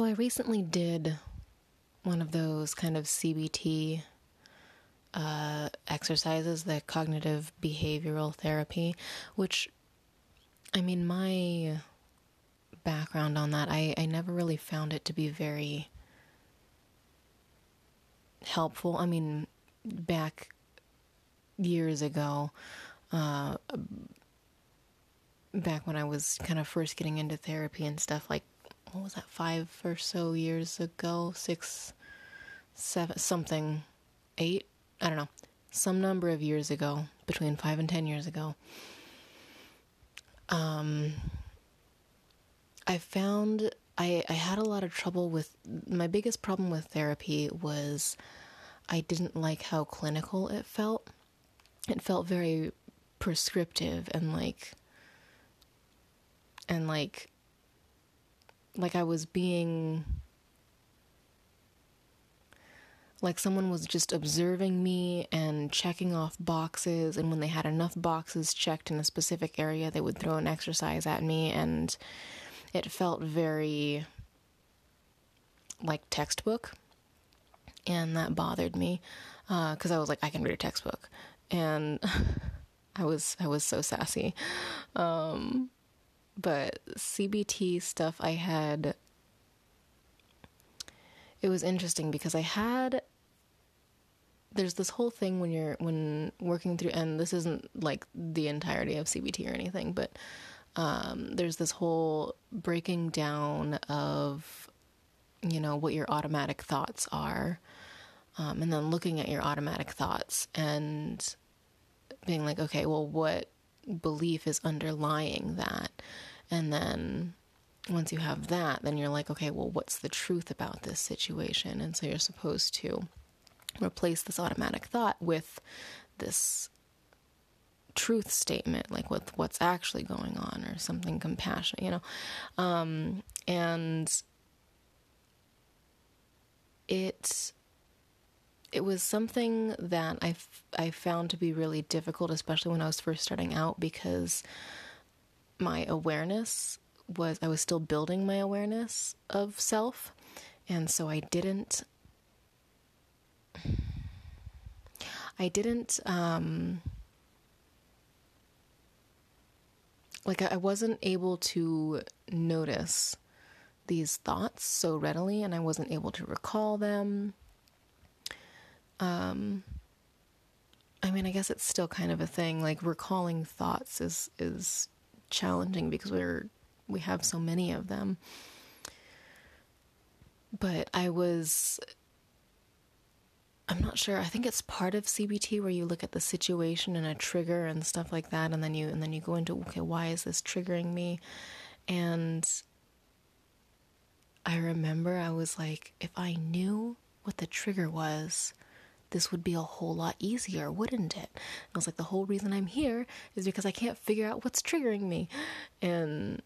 So I recently did one of those kind of CBT uh, exercises, the cognitive behavioral therapy, which, I mean, my background on that, I, I never really found it to be very helpful. I mean, back years ago, uh, back when I was kind of first getting into therapy and stuff, like, what was that, five or so years ago? Six, seven, something, eight? I don't know. Some number of years ago, between five and ten years ago. Um, I found I, I had a lot of trouble with my biggest problem with therapy was I didn't like how clinical it felt. It felt very prescriptive and like and like like I was being like someone was just observing me and checking off boxes and when they had enough boxes checked in a specific area they would throw an exercise at me and it felt very like textbook and that bothered me because uh, I was like I can read a textbook and I was I was so sassy. Um, but CBT stuff I had it was interesting because I had there's this whole thing when you're when working through and this isn't like the entirety of CBT or anything but um, there's this whole breaking down of you know what your automatic thoughts are um, and then looking at your automatic thoughts and being like okay well what belief is underlying that and then once you have that then you're like okay well what's the truth about this situation and so you're supposed to replace this automatic thought with this truth statement, like with what's actually going on, or something compassionate, you know. Um, and it it was something that I, f- I found to be really difficult, especially when I was first starting out, because my awareness was I was still building my awareness of self, and so I didn't I didn't um, like I wasn't able to notice these thoughts so readily and I wasn't able to recall them. Um I mean, I guess it's still kind of a thing like recalling thoughts is is challenging because we're we have so many of them. But I was I'm not sure. I think it's part of CBT where you look at the situation and a trigger and stuff like that and then you and then you go into okay, why is this triggering me? And I remember I was like if I knew what the trigger was, this would be a whole lot easier, wouldn't it? And I was like the whole reason I'm here is because I can't figure out what's triggering me. And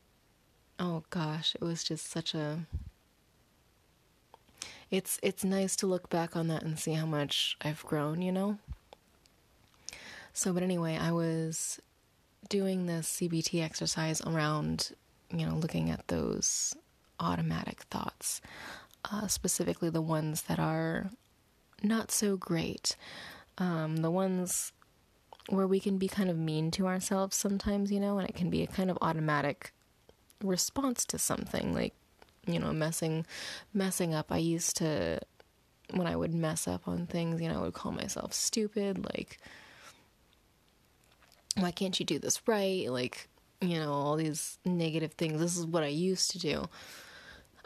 oh gosh, it was just such a it's it's nice to look back on that and see how much I've grown, you know. So, but anyway, I was doing this CBT exercise around, you know, looking at those automatic thoughts, uh, specifically the ones that are not so great, um, the ones where we can be kind of mean to ourselves sometimes, you know, and it can be a kind of automatic response to something like you know, messing messing up. I used to when I would mess up on things, you know, I would call myself stupid, like why can't you do this right? Like, you know, all these negative things. This is what I used to do.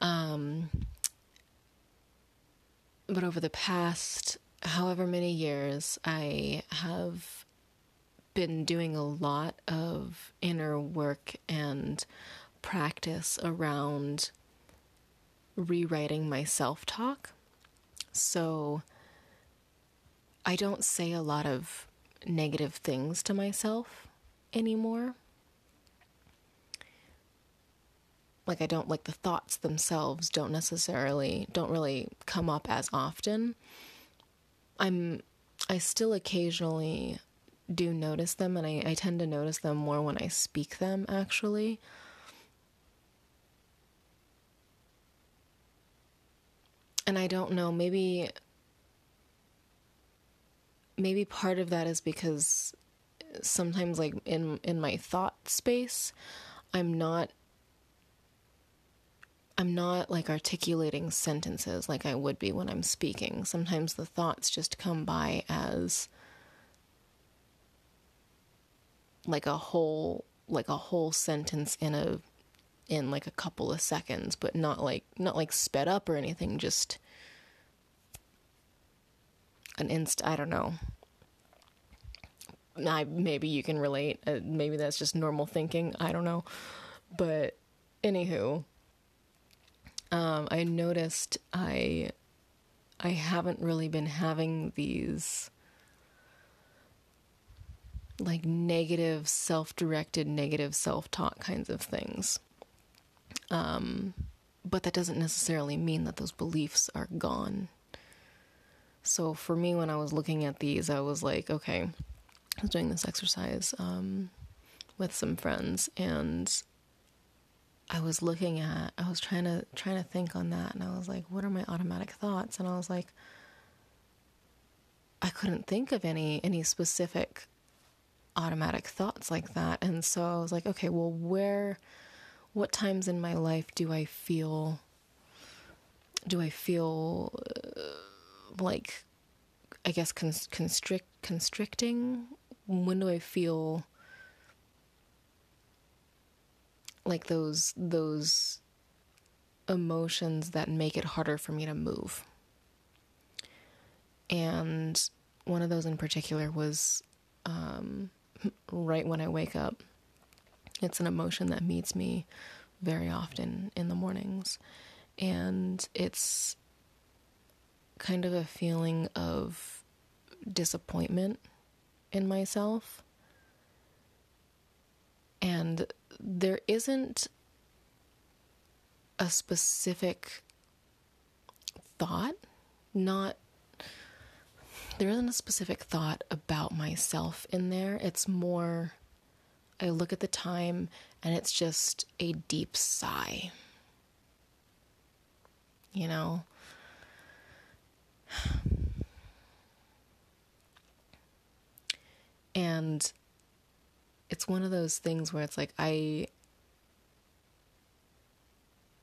Um but over the past however many years, I have been doing a lot of inner work and practice around rewriting my self talk. So I don't say a lot of negative things to myself anymore. Like I don't like the thoughts themselves don't necessarily don't really come up as often. I'm I still occasionally do notice them and I, I tend to notice them more when I speak them actually. and I don't know, maybe maybe part of that is because sometimes like in in my thought space, I'm not I'm not like articulating sentences like I would be when I'm speaking. Sometimes the thoughts just come by as like a whole like a whole sentence in a in like a couple of seconds, but not like not like sped up or anything, just an inst I don't know. I maybe you can relate. Uh, maybe that's just normal thinking. I don't know. But anywho, um, I noticed I I haven't really been having these like negative self-directed negative self-talk kinds of things. Um, but that doesn't necessarily mean that those beliefs are gone. So for me when i was looking at these i was like okay i was doing this exercise um, with some friends and I was looking at I was trying to trying to think on that and I was like what are my automatic thoughts? And I was like I couldn't think of any any specific automatic thoughts like that. And so I was like okay well where what times in my life do I feel do I feel uh, like I guess constrict constricting? When do I feel like those those emotions that make it harder for me to move. And one of those in particular was um, right when I wake up. It's an emotion that meets me very often in the mornings. And it's kind of a feeling of disappointment in myself. And there isn't a specific thought, not there isn't a specific thought about myself in there. It's more I look at the time and it's just a deep sigh. You know? And it's one of those things where it's like I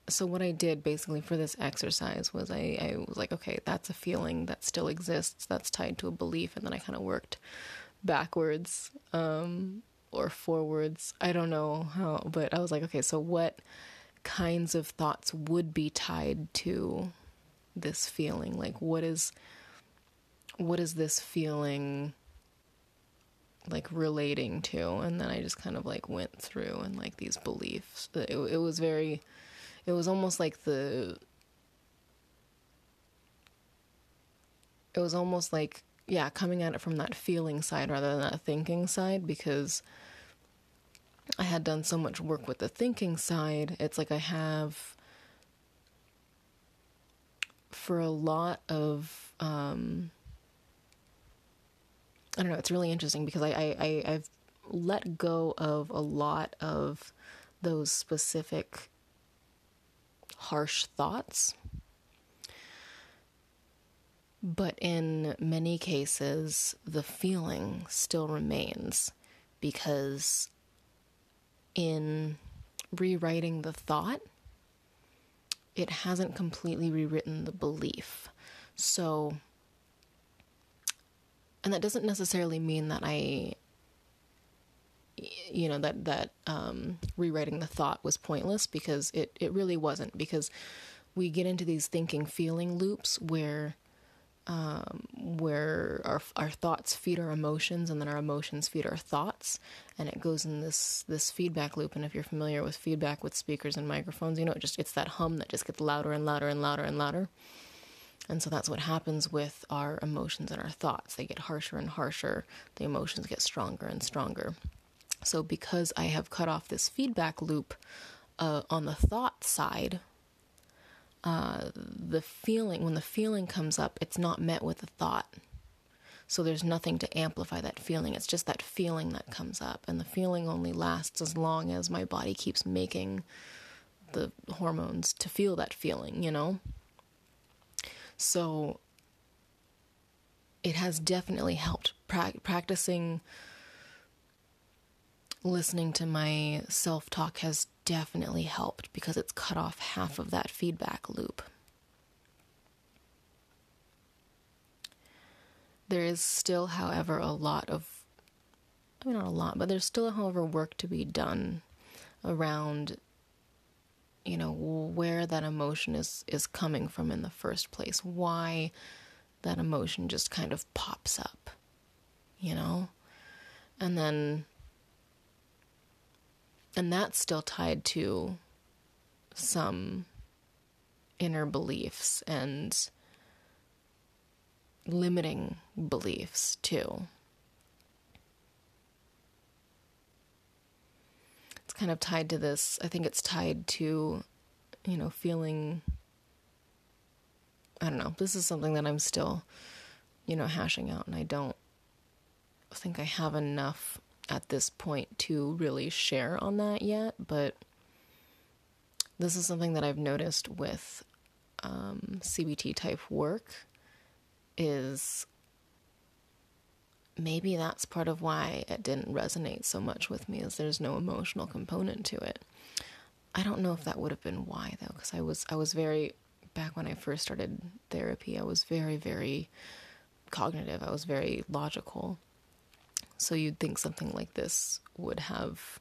so what I did basically for this exercise was I, I was like, okay, that's a feeling that still exists, that's tied to a belief, and then I kind of worked backwards um, or forwards. I don't know how, but I was like, okay, so what kinds of thoughts would be tied to this feeling? Like, what is what is this feeling? Like relating to and then i just kind of like went through and like these beliefs. It, it was very it was almost like the it was almost like yeah coming at it from that feeling side rather than that thinking side because i had done so much work with the thinking side. It's like i have for a lot of um I don't know. It's really interesting because I, I, I have let go of a lot of those specific harsh thoughts. But in many cases, the feeling still remains because in rewriting the thought, it hasn't completely rewritten the belief. So and that doesn't necessarily mean that I you know that that um, rewriting the thought was pointless because it it really wasn't because we get into these thinking feeling loops where um, where our our thoughts feed our emotions and then our emotions feed our thoughts. And it goes in this this feedback loop. And if you're familiar with feedback with speakers and microphones you know it just it's that hum that just gets louder and louder and louder and louder and so that's what happens with our emotions and our thoughts. They get harsher and harsher, the emotions get stronger and stronger. So, because I have cut off this feedback loop uh, on the thought side, uh, the feeling, when the feeling comes up, it's not met with a thought. So, there's nothing to amplify that feeling. It's just that feeling that comes up. And the feeling only lasts as long as my body keeps making the hormones to feel that feeling, you know? So it has definitely helped pra- practicing listening to my self talk has definitely helped because it's cut off half of that feedback loop. There is still, however, a lot of, I mean, not a lot, but there's still, however, work to be done around, you know, where that emotion is, is coming from in the first place, why that emotion just kind of pops up, you know? And then and that's still tied to some inner beliefs and limiting beliefs too. Kind of tied to this, I think it's tied to, you know, feeling. I don't know. This is something that I'm still, you know, hashing out, and I don't think I have enough at this point to really share on that yet, but this is something that I've noticed with um, CBT type work is maybe that's part of why it didn't resonate so much with me is there's no emotional component to it. I don't know if that would have been why though because I was I was very back when I first started therapy I was very very cognitive. I was very logical. So you'd think something like this would have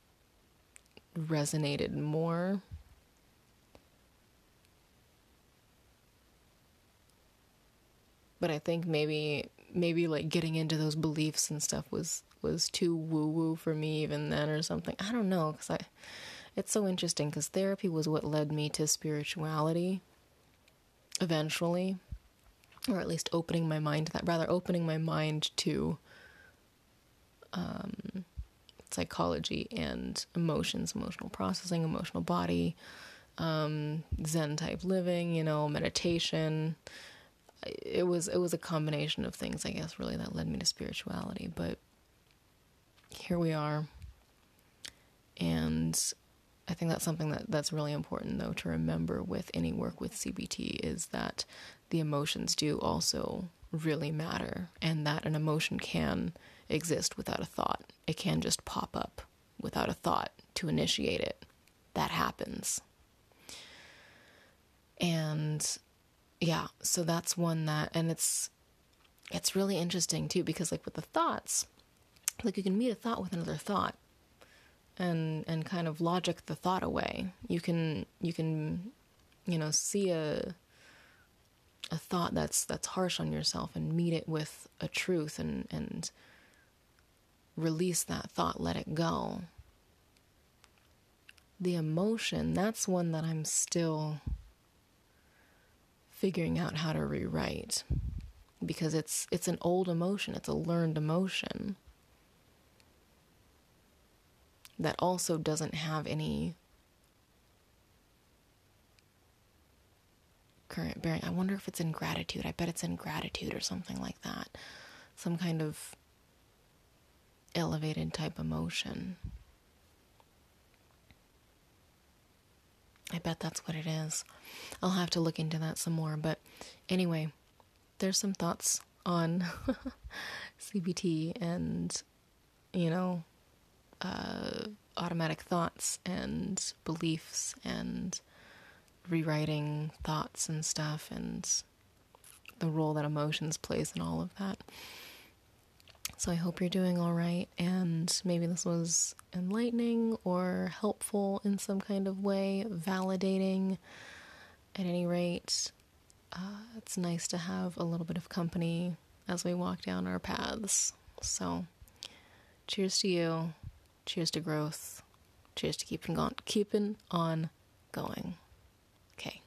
resonated more. But I think maybe maybe like getting into those beliefs and stuff was was too woo woo for me even then or something. I don't know cuz I it's so interesting cuz therapy was what led me to spirituality eventually or at least opening my mind to that rather opening my mind to um, psychology and emotions, emotional processing, emotional body, um, Zen type living, you know, meditation. It was it was a combination of things, I guess, really that led me to spirituality. But here we are, and I think that's something that that's really important, though, to remember with any work with CBT is that the emotions do also really matter, and that an emotion can exist without a thought. It can just pop up without a thought to initiate it. That happens. And yeah, so that's one that and it's it's really interesting too because like with the thoughts, like you can meet a thought with another thought and and kind of logic the thought away. You can you can you know see a a thought that's that's harsh on yourself and meet it with a truth and and release that thought, let it go. The emotion, that's one that I'm still figuring out how to rewrite because it's it's an old emotion, it's a learned emotion that also doesn't have any current bearing. I wonder if it's in gratitude. I bet it's in gratitude or something like that. Some kind of elevated type emotion. I bet that's what it is. I'll have to look into that some more. But anyway, there's some thoughts on CBT and, you know, uh, automatic thoughts and beliefs and rewriting thoughts and stuff and the role that emotions plays in all of that. So I hope you're doing all right, and maybe this was enlightening or helpful in some kind of way, validating. At any rate, uh, it's nice to have a little bit of company as we walk down our paths. So, cheers to you, cheers to growth, cheers to keeping on, keeping on going. Okay.